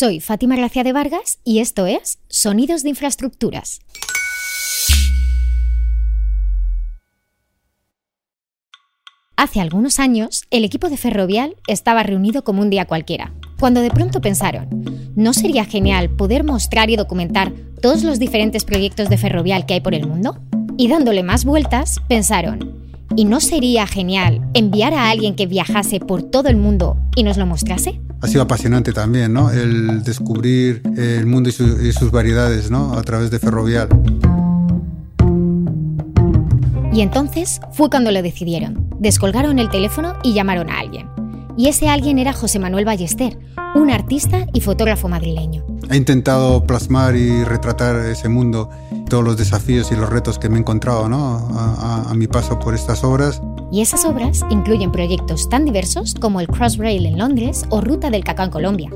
Soy Fátima Gracia de Vargas y esto es Sonidos de Infraestructuras. Hace algunos años, el equipo de Ferrovial estaba reunido como un día cualquiera, cuando de pronto pensaron, ¿no sería genial poder mostrar y documentar todos los diferentes proyectos de Ferrovial que hay por el mundo? Y dándole más vueltas, pensaron, ¿y no sería genial enviar a alguien que viajase por todo el mundo y nos lo mostrase? Ha sido apasionante también, ¿no? El descubrir el mundo y, sus variedades, ¿no? A través de Ferrovial. Y entonces fue cuando lo decidieron. Descolgaron el teléfono y llamaron a alguien. Y ese alguien era José Manuel Ballester, un artista y fotógrafo madrileño. He intentado plasmar y retratar ese mundo, todos los desafíos y los retos que me he encontrado ¿no? a, a mi paso por estas obras. Y esas obras incluyen proyectos tan diversos como el Crossrail en Londres o Ruta del Cacao en Colombia.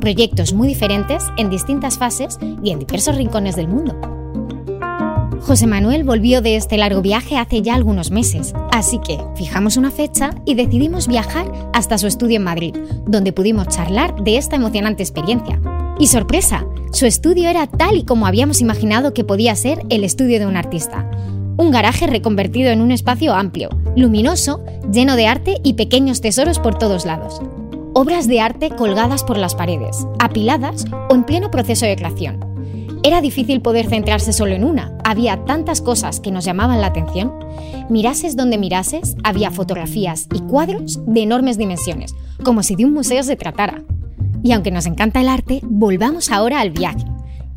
Proyectos muy diferentes en distintas fases y en diversos rincones del mundo. José Manuel volvió de este largo viaje hace ya algunos meses, así que fijamos una fecha y decidimos viajar hasta su estudio en Madrid, donde pudimos charlar de esta emocionante experiencia. Y sorpresa, su estudio era tal y como habíamos imaginado que podía ser el estudio de un artista. Un garaje reconvertido en un espacio amplio, luminoso, lleno de arte y pequeños tesoros por todos lados. Obras de arte colgadas por las paredes, apiladas o en pleno proceso de creación era difícil poder centrarse solo en una, había tantas cosas que nos llamaban la atención. Mirases donde mirases, había fotografías y cuadros de enormes dimensiones, como si de un museo se tratara. Y aunque nos encanta el arte, volvamos ahora al viaje.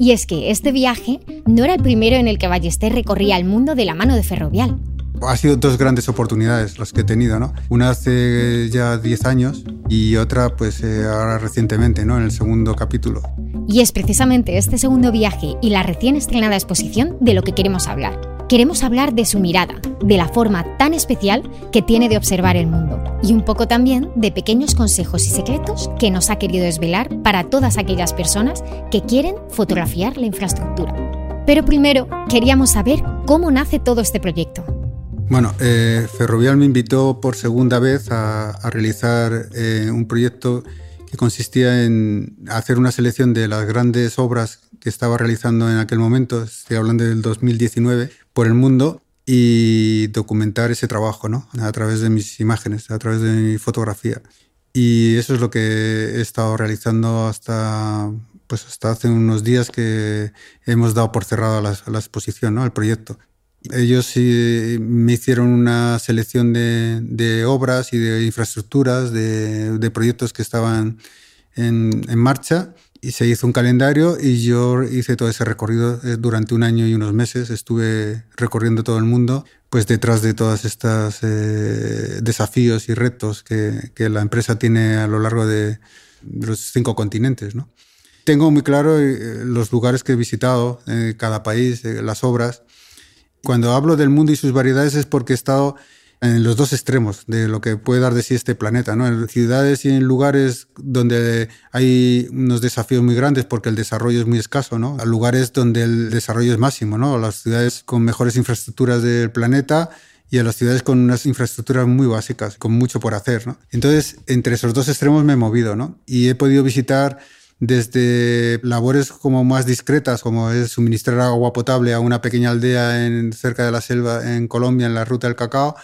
Y es que este viaje no era el primero en el que Ballester recorría el mundo de la mano de Ferrovial. Ha sido dos grandes oportunidades las que he tenido, ¿no? Una hace ya 10 años y otra pues eh, ahora recientemente, ¿no? En el segundo capítulo. Y es precisamente este segundo viaje y la recién estrenada exposición de lo que queremos hablar. Queremos hablar de su mirada, de la forma tan especial que tiene de observar el mundo y un poco también de pequeños consejos y secretos que nos ha querido desvelar para todas aquellas personas que quieren fotografiar la infraestructura. Pero primero queríamos saber cómo nace todo este proyecto. Bueno, eh, Ferrovial me invitó por segunda vez a, realizar eh, un proyecto que consistía en hacer una selección de las grandes obras que estaba realizando en aquel momento, estoy hablando del 2019, por el mundo y documentar ese trabajo ¿no? a través de mis imágenes, a través de mi fotografía. Y eso es lo que he estado realizando hasta, pues hasta hace unos días que hemos dado por cerrada la, la exposición, ¿no? el proyecto. Ellos me hicieron una selección de, obras y de infraestructuras, de, proyectos que estaban en, marcha y se hizo un calendario y yo hice todo ese recorrido eh, durante un año y unos meses. Estuve recorriendo todo el mundo, pues detrás de todos estos eh, desafíos y retos que, la empresa tiene a lo largo de los cinco continentes. Tengo muy claro eh, los lugares que he visitado, cada país, las obras cuando hablo del mundo y sus variedades es porque he estado en los dos extremos de lo que puede dar de sí este planeta, ¿no? En ciudades y en lugares donde hay unos desafíos muy grandes porque el desarrollo es muy escaso, ¿no? A lugares donde el desarrollo es máximo, ¿no? Las ciudades con mejores infraestructuras del planeta y a las ciudades con unas infraestructuras muy básicas, con mucho por hacer, ¿no? Entonces, entre esos dos extremos me he movido, ¿no? Y he podido visitar desde labores como más discretas, como es suministrar agua potable a una pequeña aldea en, cerca de la selva en Colombia, en la ruta del cacao,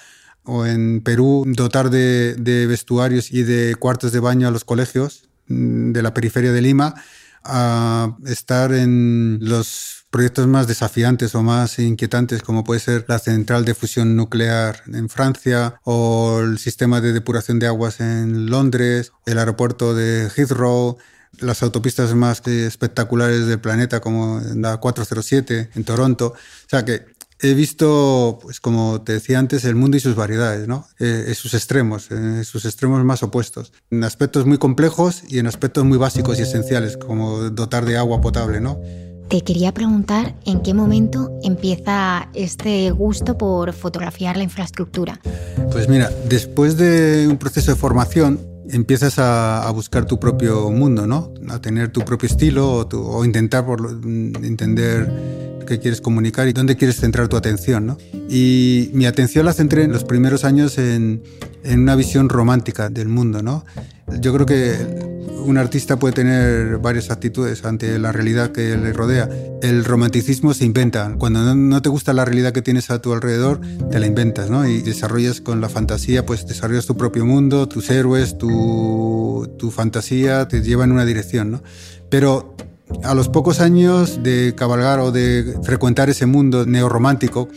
o en Perú, dotar de, vestuarios y de cuartos de baño a los colegios mm, de la periferia de Lima, a estar en los proyectos más desafiantes o más inquietantes, como puede ser la central de fusión nuclear en Francia o el sistema de depuración de aguas en Londres, el aeropuerto de Heathrow, las autopistas más espectaculares del planeta, como la 407 en Toronto. O sea que he visto, pues como te decía antes, el mundo y sus variedades, ¿no? Eh, en sus extremos, en sus extremos más opuestos, en aspectos muy complejos y en aspectos muy básicos y esenciales, como dotar de agua potable, ¿no? Te quería preguntar en qué momento empieza este gusto por fotografiar la infraestructura. Pues mira, después de un proceso de formación, empiezas a, buscar tu propio mundo, ¿no? A tener tu propio estilo o, intentar por, entender que quieres comunicar y dónde quieres centrar tu atención. ¿no? Y mi atención la centré en los primeros años en, en una visión romántica del mundo. ¿no? Yo creo que un artista puede tener varias actitudes ante la realidad que le rodea. El romanticismo se inventa. Cuando no te gusta la realidad que tienes a tu alrededor, te la inventas, ¿no? Y desarrollas con la fantasía, pues desarrollas tu propio mundo, tus héroes, tu, tu fantasía te lleva en una dirección, ¿no? Pero a los pocos años de cabalgar o de frecuentar ese mundo neorromántico,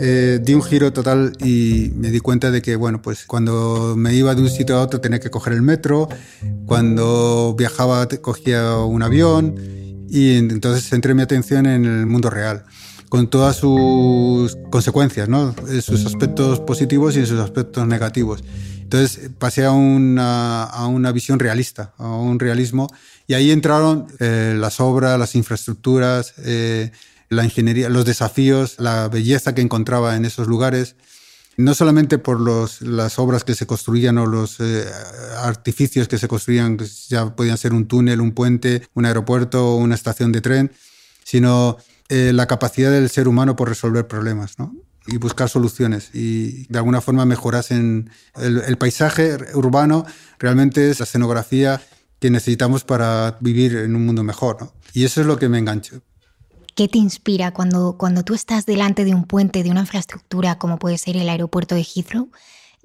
eh, di un giro total y me di cuenta de que, bueno, pues cuando me iba de un sitio a otro tenía que coger el metro, cuando viajaba cogía un avión y entonces centré mi atención en el mundo real con todas sus consecuencias, ¿no? sus aspectos positivos y sus aspectos negativos. Entonces pasé a una, a una visión realista, a un realismo, y ahí entraron eh, las obras, las infraestructuras, eh, la ingeniería, los desafíos, la belleza que encontraba en esos lugares, no solamente por los, las obras que se construían o los eh, artificios que se construían, ya podían ser un túnel, un puente, un aeropuerto, una estación de tren, sino eh, la capacidad del ser humano por resolver problemas ¿no? y buscar soluciones y de alguna forma mejorasen el, el paisaje urbano, realmente es la escenografía que necesitamos para vivir en un mundo mejor. ¿no? Y eso es lo que me enganchó. ¿Qué te inspira cuando, cuando tú estás delante de un puente, de una infraestructura como puede ser el aeropuerto de Heathrow?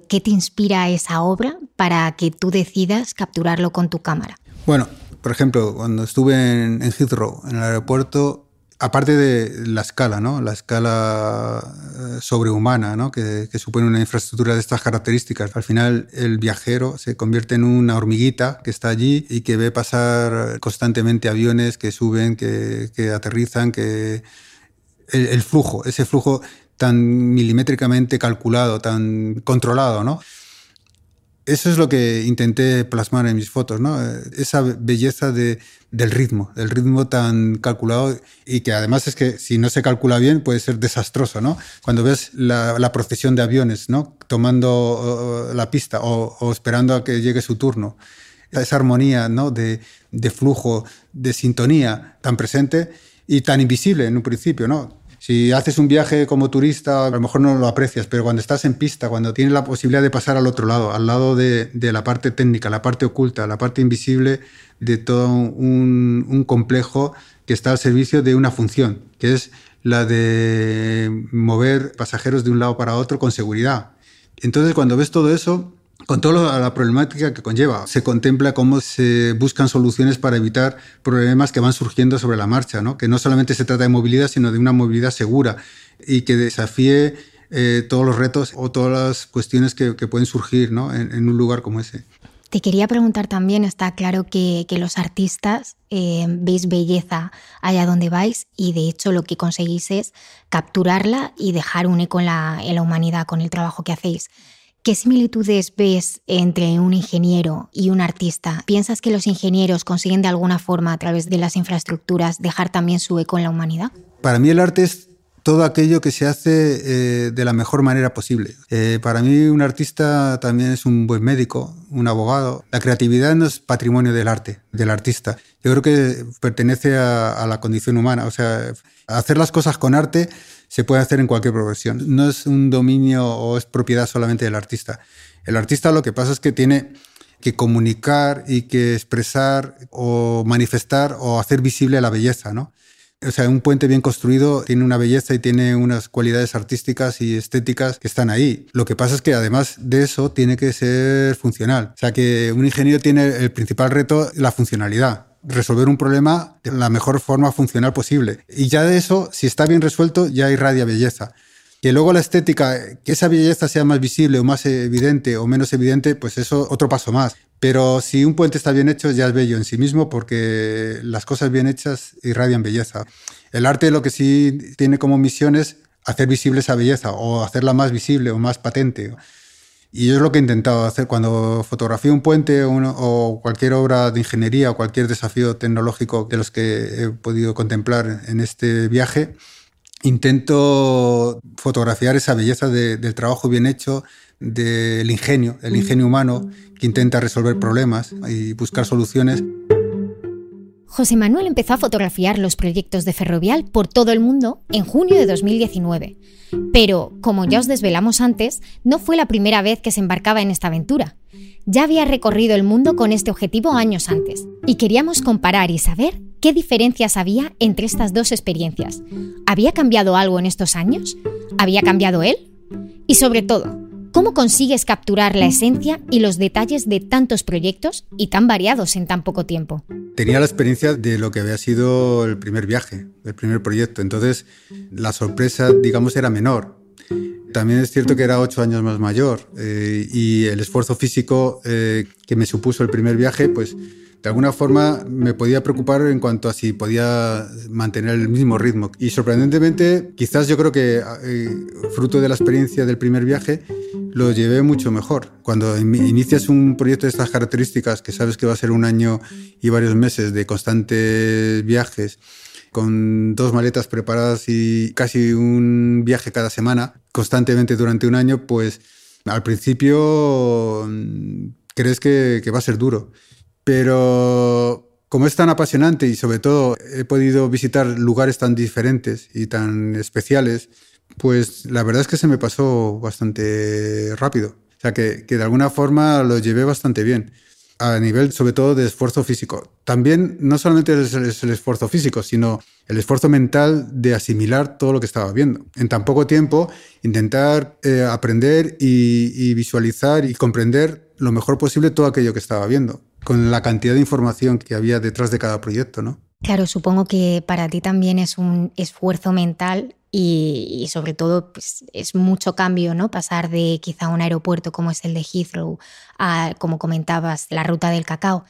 ¿Qué te inspira esa obra para que tú decidas capturarlo con tu cámara? Bueno, por ejemplo, cuando estuve en, en Heathrow, en el aeropuerto, aparte de la escala, ¿no? la escala eh, sobrehumana ¿no? que, supone una infraestructura de estas características, al final el viajero se convierte en una hormiguita que está allí y que ve pasar constantemente aviones que suben, que, aterrizan, que el, flujo, ese flujo tan milimétricamente calculado, tan controlado, ¿no? Eso es lo que intenté plasmar en mis fotos, ¿no? Esa belleza de, del ritmo, del ritmo tan calculado y que además es que si no se calcula bien puede ser desastroso, ¿no? Cuando ves la, procesión de aviones, ¿no? Tomando la pista o, esperando a que llegue su turno. Esa armonía, ¿no? De, de flujo, de sintonía tan presente y tan invisible en un principio, ¿no? Si haces un viaje como turista, a lo mejor no lo aprecias, pero cuando estás en pista, cuando tienes la posibilidad de pasar al otro lado, al lado de, la parte técnica, la parte oculta, la parte invisible de todo un, complejo que está al servicio de una función, que es la de mover pasajeros de un lado para otro con seguridad. Entonces, cuando ves todo eso, con toda la problemática que conlleva. Se contempla cómo se buscan soluciones para evitar problemas que van surgiendo sobre la marcha, ¿no? que no solamente se trata de movilidad, sino de una movilidad segura y que desafíe eh, todos los retos o todas las cuestiones que, pueden surgir ¿no? en, un lugar como ese. Te quería preguntar también, está claro que, los artistas eh, veis belleza allá donde vais y de hecho lo que conseguís es capturarla y dejar un eco en la humanidad con el trabajo que hacéis. ¿Qué similitudes ves entre un ingeniero y un artista? ¿Piensas que los ingenieros consiguen de alguna forma a través de las infraestructuras dejar también su eco en la humanidad? Para mí el arte es todo aquello que se hace eh, de la mejor manera posible. Eh, para mí un artista también es un buen médico, un abogado. La creatividad no es patrimonio del arte, del artista. Yo creo que pertenece a, a la condición humana. O sea, hacer las cosas con arte se puede hacer en cualquier profesión. No es un dominio o es propiedad solamente del artista. El artista lo que pasa es que tiene que comunicar y que expresar o manifestar o hacer visible la belleza, ¿no? O sea, un puente bien construido tiene una belleza y tiene unas cualidades artísticas y estéticas que están ahí. Lo que pasa es que además de eso tiene que ser funcional. O sea, que un ingeniero tiene el principal reto, la funcionalidad resolver un problema de la mejor forma funcional posible. Y ya de eso, si está bien resuelto, ya irradia belleza. Que luego la estética, que esa belleza sea más visible o más evidente o menos evidente, pues eso otro paso más. Pero si un puente está bien hecho, ya es bello en sí mismo porque las cosas bien hechas irradian belleza. El arte lo que sí tiene como misión es hacer visible esa belleza o hacerla más visible o más patente. Y es lo que he intentado hacer cuando fotografío un puente o, cualquier obra de ingeniería o cualquier desafío tecnológico de los que he podido contemplar en este viaje. Intento fotografiar esa belleza del trabajo bien hecho, del ingenio, el ingenio humano que intenta resolver problemas y buscar soluciones. José Manuel empezó a fotografiar los proyectos de Ferrovial por todo el mundo en junio de 2019. Pero, como ya os desvelamos antes, no fue la primera vez que se embarcaba en esta aventura. Ya había recorrido el mundo con este objetivo años antes, y queríamos comparar y saber qué diferencias había entre estas dos experiencias. ¿Había cambiado algo en estos años? ¿Había cambiado él? Y sobre todo, ¿cómo consigues capturar la esencia y los detalles de tantos proyectos y tan variados en tan poco tiempo? Tenía la experiencia de lo que había sido el primer viaje, el primer proyecto, entonces la sorpresa, digamos, era menor. También es cierto que era ocho años más mayor eh, y el esfuerzo físico eh, que me supuso el primer viaje, pues de alguna forma me podía preocupar en cuanto a si podía mantener el mismo ritmo. Y sorprendentemente, quizás yo creo que eh, fruto de la experiencia del primer viaje, lo llevé mucho mejor. Cuando inicias un proyecto de estas características, que sabes que va a ser un año y varios meses de constantes viajes, con dos maletas preparadas y casi un viaje cada semana, constantemente durante un año, pues al principio mm, crees que, que va a ser duro. Pero como es tan apasionante y sobre todo he podido visitar lugares tan diferentes y tan especiales, pues la verdad es que se me pasó bastante rápido. O sea que, de alguna forma lo llevé bastante bien a nivel sobre todo de esfuerzo físico. También no solamente es el, esfuerzo físico, sino el esfuerzo mental de asimilar todo lo que estaba viendo. En tan poco tiempo, intentar eh, aprender y, visualizar y comprender lo mejor posible todo aquello que estaba viendo, con la cantidad de información que había detrás de cada proyecto, ¿no? Claro, supongo que para ti también es un esfuerzo mental y, sobre todo pues, es mucho cambio, ¿no? Pasar de quizá un aeropuerto como es el de Heathrow a, como comentabas, la ruta del cacao.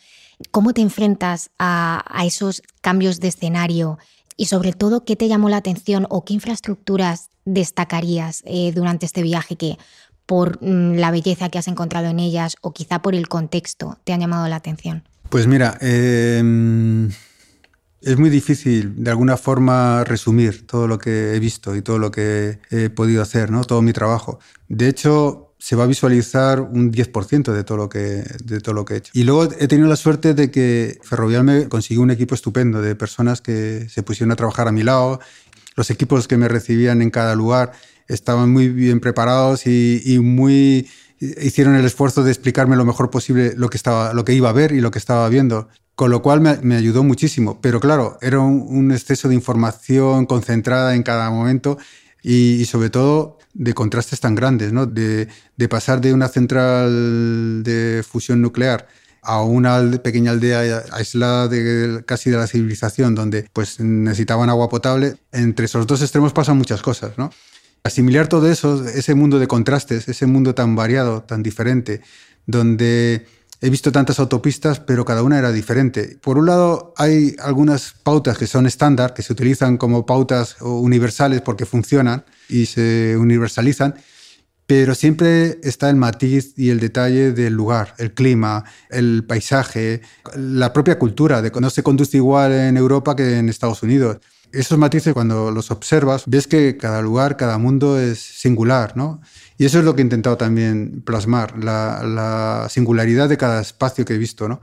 ¿Cómo te enfrentas a, esos cambios de escenario? Y sobre todo, ¿qué te llamó la atención o qué infraestructuras destacarías eh, durante este viaje que por mm, la belleza que has encontrado en ellas o quizá por el contexto te han llamado la atención? Pues mira, em, es muy difícil de alguna forma resumir todo lo que he visto y todo lo que he podido hacer, ¿no? todo mi trabajo. De hecho, se va a visualizar un 10% de todo, lo que, de todo lo que he hecho. Y luego he tenido la suerte de que Ferrovial me consiguió un equipo estupendo de personas que se pusieron a trabajar a mi lado. Los equipos que me recibían en cada lugar estaban muy bien preparados y, muy hicieron el esfuerzo de explicarme lo mejor posible lo que, estaba, lo que iba a ver y lo que estaba viendo con lo cual me, ayudó muchísimo. Pero claro, era un, exceso de información concentrada en cada momento y, sobre todo de contrastes tan grandes, ¿no? de, pasar de una central de fusión nuclear a una pequeña aldea aislada casi de la civilización, donde pues necesitaban agua potable. Entre esos dos extremos pasan muchas cosas. ¿no? Asimilar todo eso, ese mundo de contrastes, ese mundo tan variado, tan diferente, donde he visto tantas autopistas, pero cada una era diferente. Por un lado, hay algunas pautas que son estándar, que se utilizan como pautas universales porque funcionan y se universalizan, pero siempre está el matiz y el detalle del lugar, el clima, el paisaje, la propia cultura, de no se conduce igual en Europa que en Estados Unidos. Esos matices, cuando los observas, ves que cada lugar, cada mundo es singular, ¿no? Y eso es lo que he intentado también plasmar, la, singularidad de cada espacio que he visto, ¿no?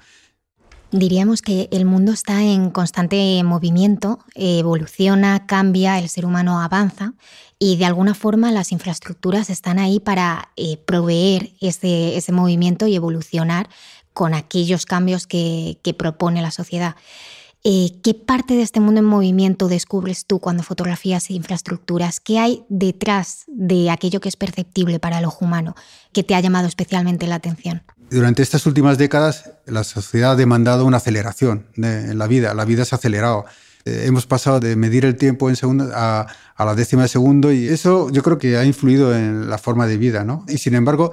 Diríamos que el mundo está en constante movimiento, evoluciona, cambia, el ser humano avanza y de alguna forma las infraestructuras están ahí para eh, proveer ese, movimiento y evolucionar con aquellos cambios que propone la sociedad. Eh, ¿Qué parte de este mundo en movimiento descubres tú cuando fotografías infraestructuras? ¿Qué hay detrás de aquello que es perceptible para el ojo humano que te ha llamado especialmente la atención? Durante estas últimas décadas, la sociedad ha demandado una aceleración en la vida. La vida se ha acelerado. Eh, hemos pasado de medir el tiempo en segundos a, a la décima de segundo y eso yo creo que ha influido en la forma de vida. ¿no? Y sin embargo,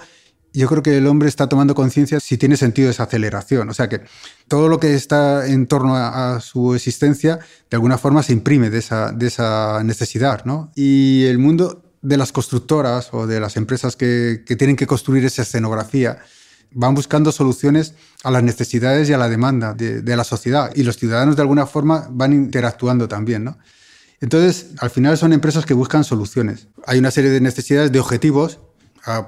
yo creo que el hombre está tomando conciencia si tiene sentido esa aceleración. O sea que todo lo que está en torno a, su existencia, de alguna forma se imprime de esa, de esa necesidad. ¿no? Y el mundo de las constructoras o de las empresas que, que tienen que construir esa escenografía van buscando soluciones a las necesidades y a la demanda de, de, la sociedad. Y los ciudadanos de alguna forma van interactuando también. ¿no? Entonces, al final son empresas que buscan soluciones. Hay una serie de necesidades, de objetivos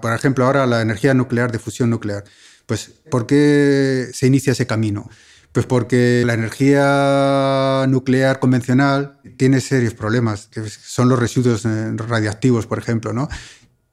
por ejemplo, ahora la energía nuclear de fusión nuclear. Pues, ¿por qué se inicia ese camino? Pues porque la energía nuclear convencional tiene serios problemas, que son los residuos eh, radiactivos, por ejemplo, ¿no?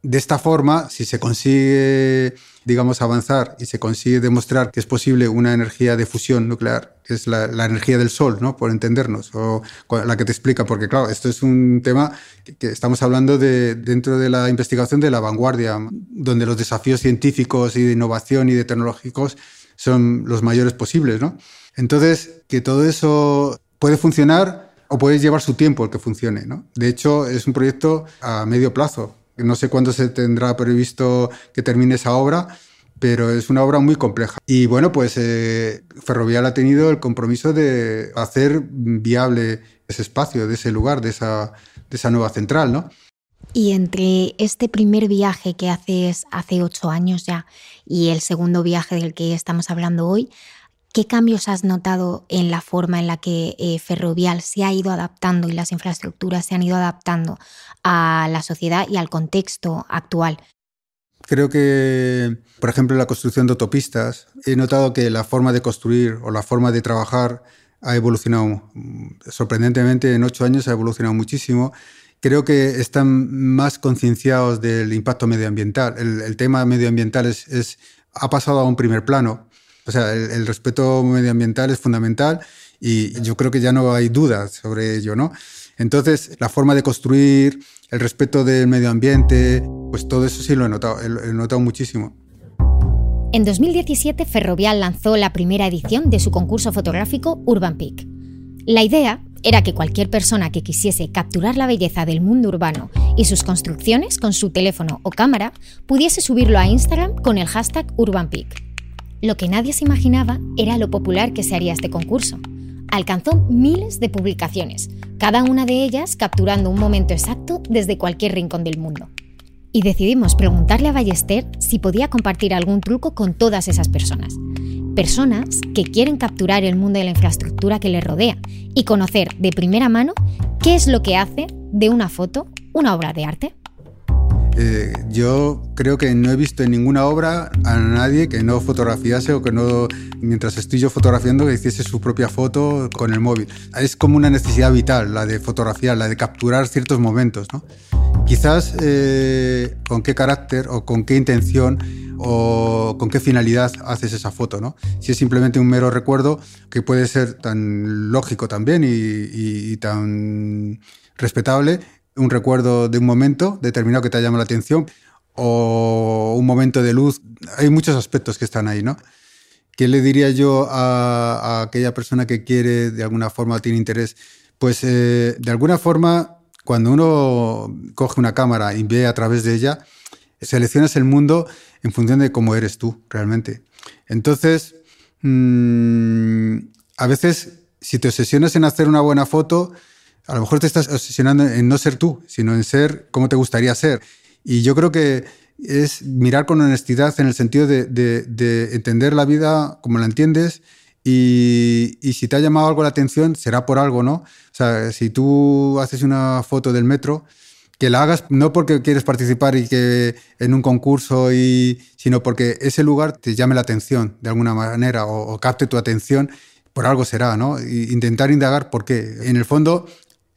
De esta forma, si se consigue, digamos, avanzar y se consigue demostrar que es posible una energía de fusión nuclear, que es la, energía del Sol, ¿no? Por entendernos, o la que te explica, porque claro, esto es un tema que estamos hablando de, dentro de la investigación de la vanguardia, donde los desafíos científicos y de innovación y de tecnológicos son los mayores posibles, ¿no? Entonces, que todo eso puede funcionar o puede llevar su tiempo el que funcione, ¿no? De hecho, es un proyecto a medio plazo no sé cuándo se tendrá previsto que termine esa obra, pero es una obra muy compleja. Y bueno, pues eh, Ferrovial ha tenido el compromiso de hacer viable ese espacio, de ese lugar, de esa, de esa nueva central, ¿no? Y entre este primer viaje que haces hace ocho años ya y el segundo viaje del que estamos hablando hoy, ¿Qué cambios has notado en la forma en la que eh, Ferrovial se ha ido adaptando y las infraestructuras se han ido adaptando a la sociedad y al contexto actual? Creo que, por ejemplo, en la construcción de autopistas, he notado que la forma de construir o la forma de trabajar ha evolucionado sorprendentemente. En ocho años ha evolucionado muchísimo. Creo que están más concienciados del impacto medioambiental. El, tema medioambiental es, ha pasado a un primer plano o sea, el, respeto medioambiental es fundamental y yo creo que ya no hay dudas sobre ello, ¿no? Entonces, la forma de construir, el respeto del medio ambiente, pues todo eso sí lo he notado, he notado muchísimo. En 2017, Ferrovial lanzó la primera edición de su concurso fotográfico Urban Peak. La idea era que cualquier persona que quisiese capturar la belleza del mundo urbano y sus construcciones con su teléfono o cámara pudiese subirlo a Instagram con el hashtag Urban Peak. Lo que nadie se imaginaba era lo popular que se haría este concurso. Alcanzó miles de publicaciones, cada una de ellas capturando un momento exacto desde cualquier rincón del mundo. Y decidimos preguntarle a Ballester si podía compartir algún truco con todas esas personas. Personas que quieren capturar el mundo de la infraestructura que les rodea y conocer de primera mano qué es lo que hace de una foto una obra de arte. Eh, yo creo que no he visto en ninguna obra a nadie que no fotografiase o que no, mientras estoy yo fotografiando, que hiciese su propia foto con el móvil. Es como una necesidad vital, la de fotografiar, la de capturar ciertos momentos. ¿no? Quizás eh, con qué carácter o con qué intención o con qué finalidad haces esa foto. ¿no? Si es simplemente un mero recuerdo, que puede ser tan lógico también y tan respetable, un recuerdo de un momento determinado que te llama la atención o un momento de luz. Hay muchos aspectos que están ahí, ¿no? ¿Qué le diría yo a, aquella persona que quiere, de alguna forma, tiene interés? Pues eh, de alguna forma, cuando uno coge una cámara y ve a través de ella, seleccionas el mundo en función de cómo eres tú realmente. Entonces, mm, a veces, si te obsesionas en hacer una buena foto, a lo mejor te estás obsesionando en no ser tú, sino en ser como te gustaría ser. Y yo creo que es mirar con honestidad en el sentido de, entender la vida como la entiendes y, si te ha llamado algo la atención será por algo, ¿no? O sea, si tú haces una foto del metro, que la hagas no porque quieres participar y que en un concurso, sino porque ese lugar te llame la atención de alguna manera o, o capte tu atención, por algo será, ¿no? intentar indagar por qué. En el fondo,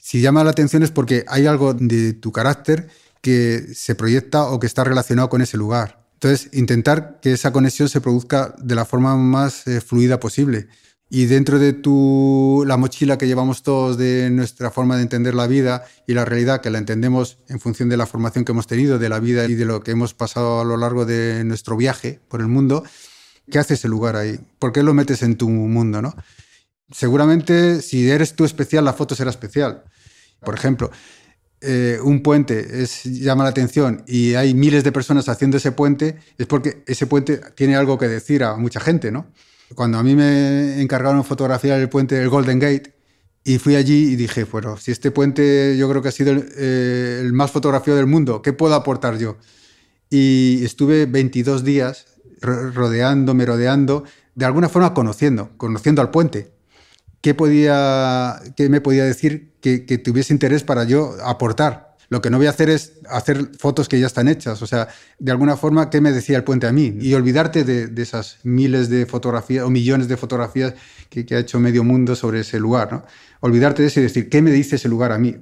si llama la atención es porque hay algo de tu carácter que se proyecta o que está relacionado con ese lugar. Entonces, intentar que esa conexión se produzca de la forma más eh, fluida posible. Y dentro de tu, la mochila que llevamos todos de nuestra forma de entender la vida y la realidad, que la entendemos en función de la formación que hemos tenido, de la vida y de lo que hemos pasado a lo largo de nuestro viaje por el mundo, ¿qué hace ese lugar ahí? ¿Por qué lo metes en tu mundo? ¿no? Seguramente si eres tú especial, la foto será especial. Por ejemplo, eh, un puente es, llama la atención y hay miles de personas haciendo ese puente, es porque ese puente tiene algo que decir a mucha gente, ¿no? Cuando a mí me encargaron fotografiar el puente del Golden Gate y fui allí y dije, bueno, si este puente yo creo que ha sido el, eh, más fotografiado del mundo, ¿qué puedo aportar yo? Y estuve 22 días rodeando, merodeando, de alguna forma conociendo, conociendo al puente. ¿Qué, podía, qué me podía decir que, tuviese interés para yo aportar? Lo que no voy a hacer es hacer fotos que ya están hechas. O sea, de alguna forma, ¿qué me decía el puente a mí? Y olvidarte de, esas miles de fotografías o millones de fotografías que, ha hecho medio mundo sobre ese lugar. ¿no? Olvidarte de eso y decir, ¿qué me dice ese lugar a mí?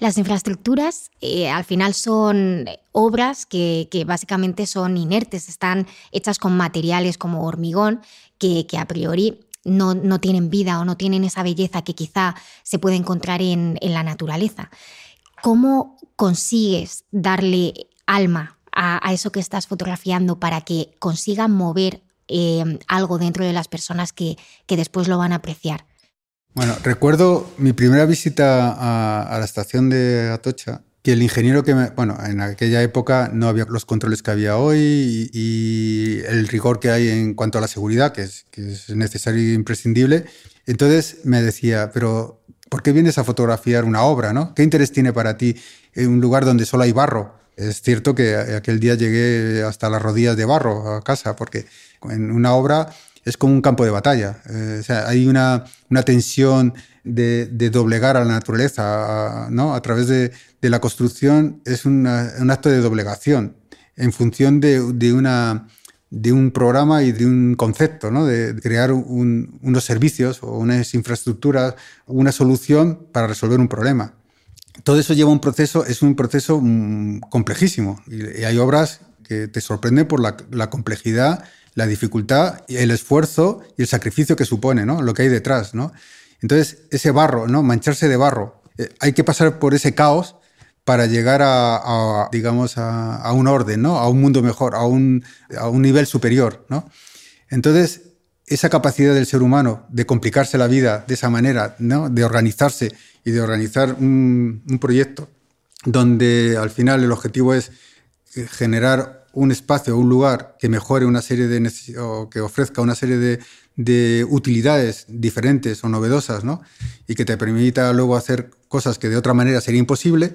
Las infraestructuras eh, al final son obras que, básicamente son inertes, están hechas con materiales como hormigón que, a priori no, no, tienen vida o no tienen esa belleza que quizá se puede encontrar en, en la naturaleza. ¿Cómo consigues darle alma a, eso que estás fotografiando para que consiga mover eh, algo dentro de las personas que, después lo van a apreciar? Bueno, recuerdo mi primera visita a, la estación de Atocha, que el ingeniero que me, bueno, en aquella época no había los controles que había hoy y, el rigor que hay en cuanto a la seguridad, que es, que es necesario e imprescindible. Entonces me decía, pero ¿por qué vienes a fotografiar una obra? ¿no? ¿Qué interés tiene para ti en un lugar donde solo hay barro? Es cierto que aquel día llegué hasta las rodillas de barro a casa, porque en una obra es como un campo de batalla. Eh, o sea, hay una, una tensión de, doblegar a la naturaleza, ¿no? A través de, la construcción es un acto de doblegación en función de un programa y de un concepto, ¿no? de crear unos servicios o unas infraestructuras, una solución para resolver un problema. Todo eso lleva un proceso, es un proceso mm, complejísimo y hay obras que te sorprenden por la, complejidad, la dificultad, el esfuerzo y el sacrificio que supone, ¿no? lo que hay detrás. ¿no? Entonces, ese barro, ¿no? mancharse de barro, eh, hay que pasar por ese caos para llegar a, digamos, a, un orden, ¿no? a un mundo mejor, a un, a un nivel superior. ¿no? Entonces, esa capacidad del ser humano de complicarse la vida de esa manera, ¿no? de organizarse y de organizar un, un proyecto donde al final el objetivo es generar un espacio, un lugar que mejore una serie de o que ofrezca una serie de, de, utilidades diferentes o novedosas, ¿no? Y que te permita luego hacer cosas que de otra manera sería imposible,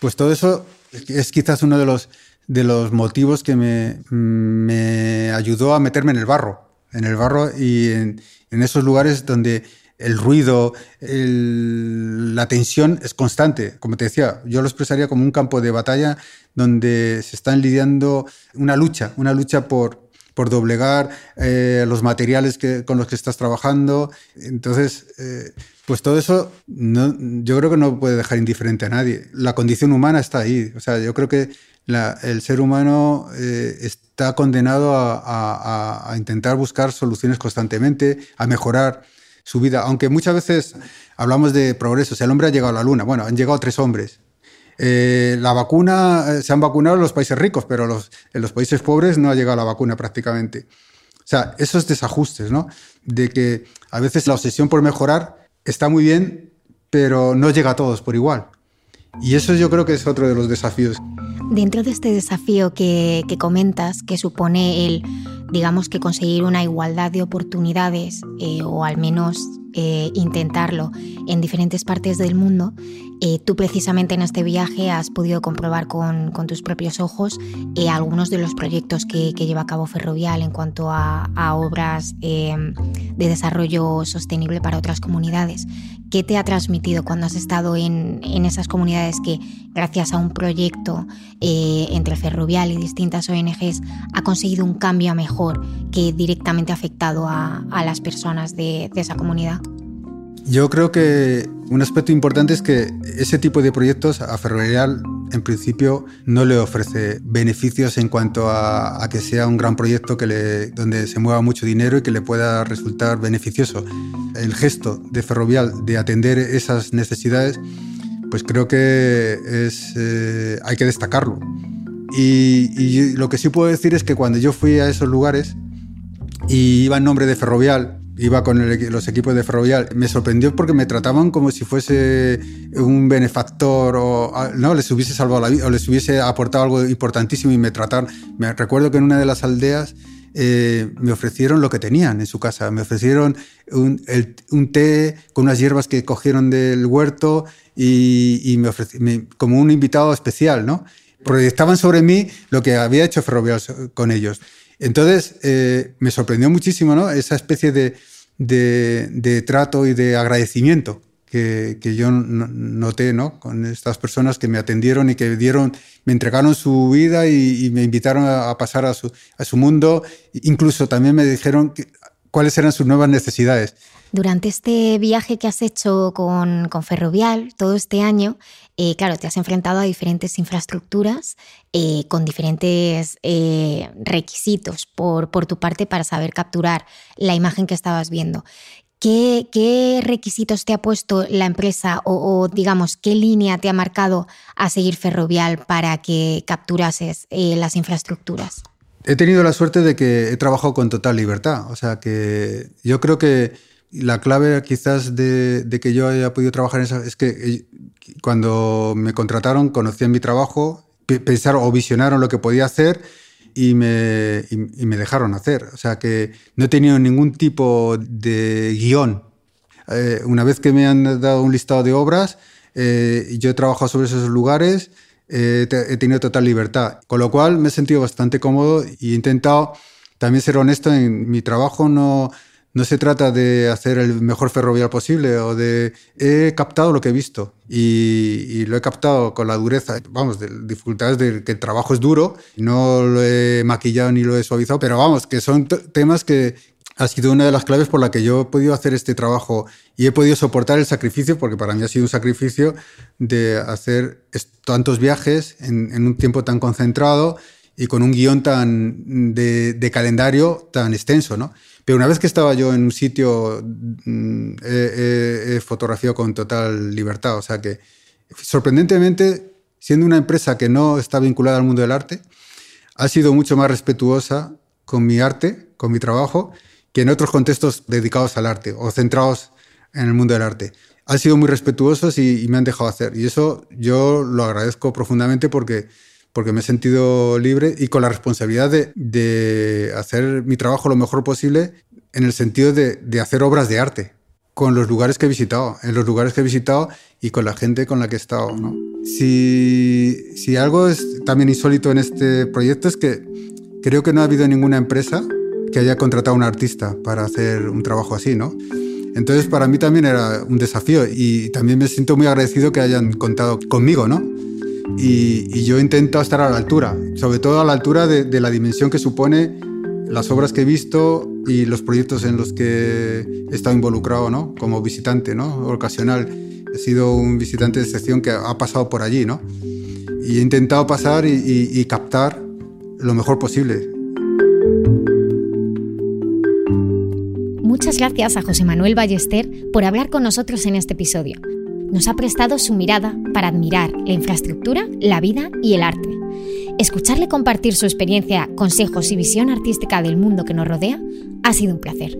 pues todo eso es quizás uno de los, de los motivos que me, me ayudó a meterme en el barro, en el barro y en esos lugares donde el ruido, la tensión es constante. Como te decía, yo lo expresaría como un campo de batalla donde se están lidiando una lucha, una lucha por, por doblegar eh, los materiales que, con los que estás trabajando. Entonces, eh, pues todo eso no, yo creo que no puede dejar indiferente a nadie. La condición humana está ahí. O sea, yo creo que el ser humano eh, está condenado a, intentar buscar soluciones constantemente, a mejorar su vida. Aunque muchas veces hablamos de progreso. O sea, el hombre ha llegado a la luna. Bueno, han llegado tres hombres. Eh, la vacuna, se han vacunado en los países ricos, pero en los países pobres no ha llegado la vacuna prácticamente. O sea, esos desajustes, ¿no? De que a veces la obsesión por mejorar está muy bien, pero no llega a todos por igual. Y eso yo creo que es otro de los desafíos. Dentro de este desafío que, comentas, que supone el, digamos que conseguir una igualdad de oportunidades, eh, o al menos eh, intentarlo en diferentes partes del mundo, eh, tú precisamente en este viaje has podido comprobar con, tus propios ojos eh, algunos de los proyectos que, lleva a cabo Ferrovial en cuanto a, obras de desarrollo sostenible para otras comunidades. ¿Qué te ha transmitido cuando has estado en, esas comunidades que, gracias a un proyecto entre Ferrovial y distintas ONGs, ha conseguido un cambio a mejor que directamente ha afectado a, las personas de esa comunidad? Yo creo que un aspecto importante es que ese tipo de proyectos a Ferrovial en principio no le ofrece beneficios en cuanto a, que sea un gran proyecto que le, donde se mueva mucho dinero y que le pueda resultar beneficioso. El gesto de Ferrovial de atender esas necesidades, pues creo que es, eh, hay que destacarlo. Y, y lo que sí puedo decir es que cuando yo fui a esos lugares y iba en nombre de Ferrovial, iba con los equipos de Ferrovial, me sorprendió porque me trataban como si fuese un benefactor o no les hubiese salvado la vida o les hubiese aportado algo importantísimo y me trataron. Me recuerdo que en una de las aldeas eh, me ofrecieron lo que tenían en su casa. Me ofrecieron un, té con unas hierbas que cogieron del huerto y, me ofrecieron como un invitado especial, ¿no? Proyectaban sobre mí lo que había hecho Ferrovial con ellos. Entonces, eh, me sorprendió muchísimo ¿no? esa especie de, de, trato y de agradecimiento que, yo noté ¿no? con estas personas que me atendieron y que dieron, me entregaron su vida y, me invitaron a, pasar a su, a su, mundo. Incluso también me dijeron cuáles eran sus nuevas necesidades. Durante este viaje que has hecho con, con Ferrovial todo este año, eh, claro, te has enfrentado a diferentes infraestructuras eh, con diferentes eh, requisitos por, por tu parte para saber capturar la imagen que estabas viendo. ¿Qué, requisitos te ha puesto la empresa o, digamos, qué línea te ha marcado a seguir Ferrovial para que capturases las infraestructuras? He tenido la suerte de que he trabajado con total libertad. O sea que yo creo que la clave quizás de, que yo haya podido trabajar en eso es que eh, cuando me contrataron conocían mi trabajo, pensaron o visionaron lo que podía hacer y me, y, me, dejaron hacer. O sea que no he tenido ningún tipo de guion. Eh, una vez que me han dado un listado de obras, eh, yo he trabajado sobre esos lugares, eh, he tenido total libertad. Con lo cual me he sentido bastante cómodo y he intentado también ser honesto en mi trabajo. No, no se trata de hacer el mejor ferroviario posible o de... He captado lo que he visto y, lo he captado con la dureza, vamos, de dificultades de que el trabajo es duro, no lo he maquillado ni lo he suavizado, pero vamos, que son temas que ha sido una de las claves por la que yo he podido hacer este trabajo y he podido soportar el sacrificio, porque para mí ha sido un sacrificio de hacer tantos viajes en, en un tiempo tan concentrado y con un guion tan de, de calendario tan extenso, ¿no? Pero una vez que estaba yo en un sitio, mm, he, fotografiado con total libertad. O sea que, sorprendentemente, siendo una empresa que no está vinculada al mundo del arte, ha sido mucho más respetuosa con mi arte, con mi trabajo, que en otros contextos dedicados al arte o centrados en el mundo del arte. Han sido muy respetuosos y, me han dejado hacer. Y eso yo lo agradezco profundamente porque porque me he sentido libre y con la responsabilidad de, hacer mi trabajo lo mejor posible en el sentido de, hacer obras de arte con los lugares que he visitado, en los lugares que he visitado y con la gente con la que he estado. Si, si algo es también insólito en este proyecto es que creo que no ha habido ninguna empresa que haya contratado a un artista para hacer un trabajo así, ¿no? Entonces para mí también era un desafío y también me siento muy agradecido que hayan contado conmigo, ¿no? Y, yo intento estar a la altura, sobre todo a la altura de, la dimensión que supone las obras que he visto y los proyectos en los que he estado involucrado, ¿no? Como visitante, ¿no? Ocasional. He sido un visitante de excepción que ha pasado por allí, ¿no? Y he intentado pasar y captar lo mejor posible. Muchas gracias a José Manuel Ballester por hablar con nosotros en este episodio nos ha prestado su mirada para admirar la infraestructura, la vida y el arte. Escucharle compartir su experiencia, consejos y visión artística del mundo que nos rodea ha sido un placer.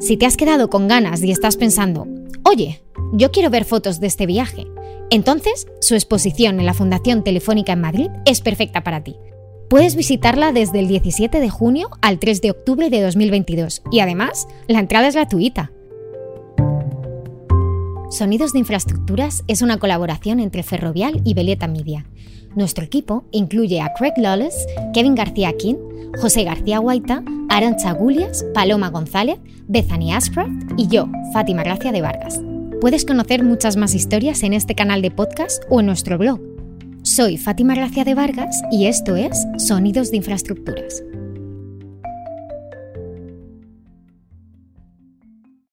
Si te has quedado con ganas y estás pensando, oye, yo quiero ver fotos de este viaje, entonces su exposición en la Fundación Telefónica en Madrid es perfecta para ti. Puedes visitarla desde el 17 de junio al 3 de octubre de 2022 y además la entrada es gratuita. Sonidos de Infraestructuras es una colaboración entre Ferrovial y Veleta Media. Nuestro equipo incluye a Craig Lawless, Kevin García King, José García Guaita, Arancha Gulias, Paloma González, Bethany Ashcroft y yo, Fátima Gracia de Vargas. Puedes conocer muchas más historias en este canal de podcast o en nuestro blog. Soy Fátima Gracia de Vargas y esto es Sonidos de Infraestructuras.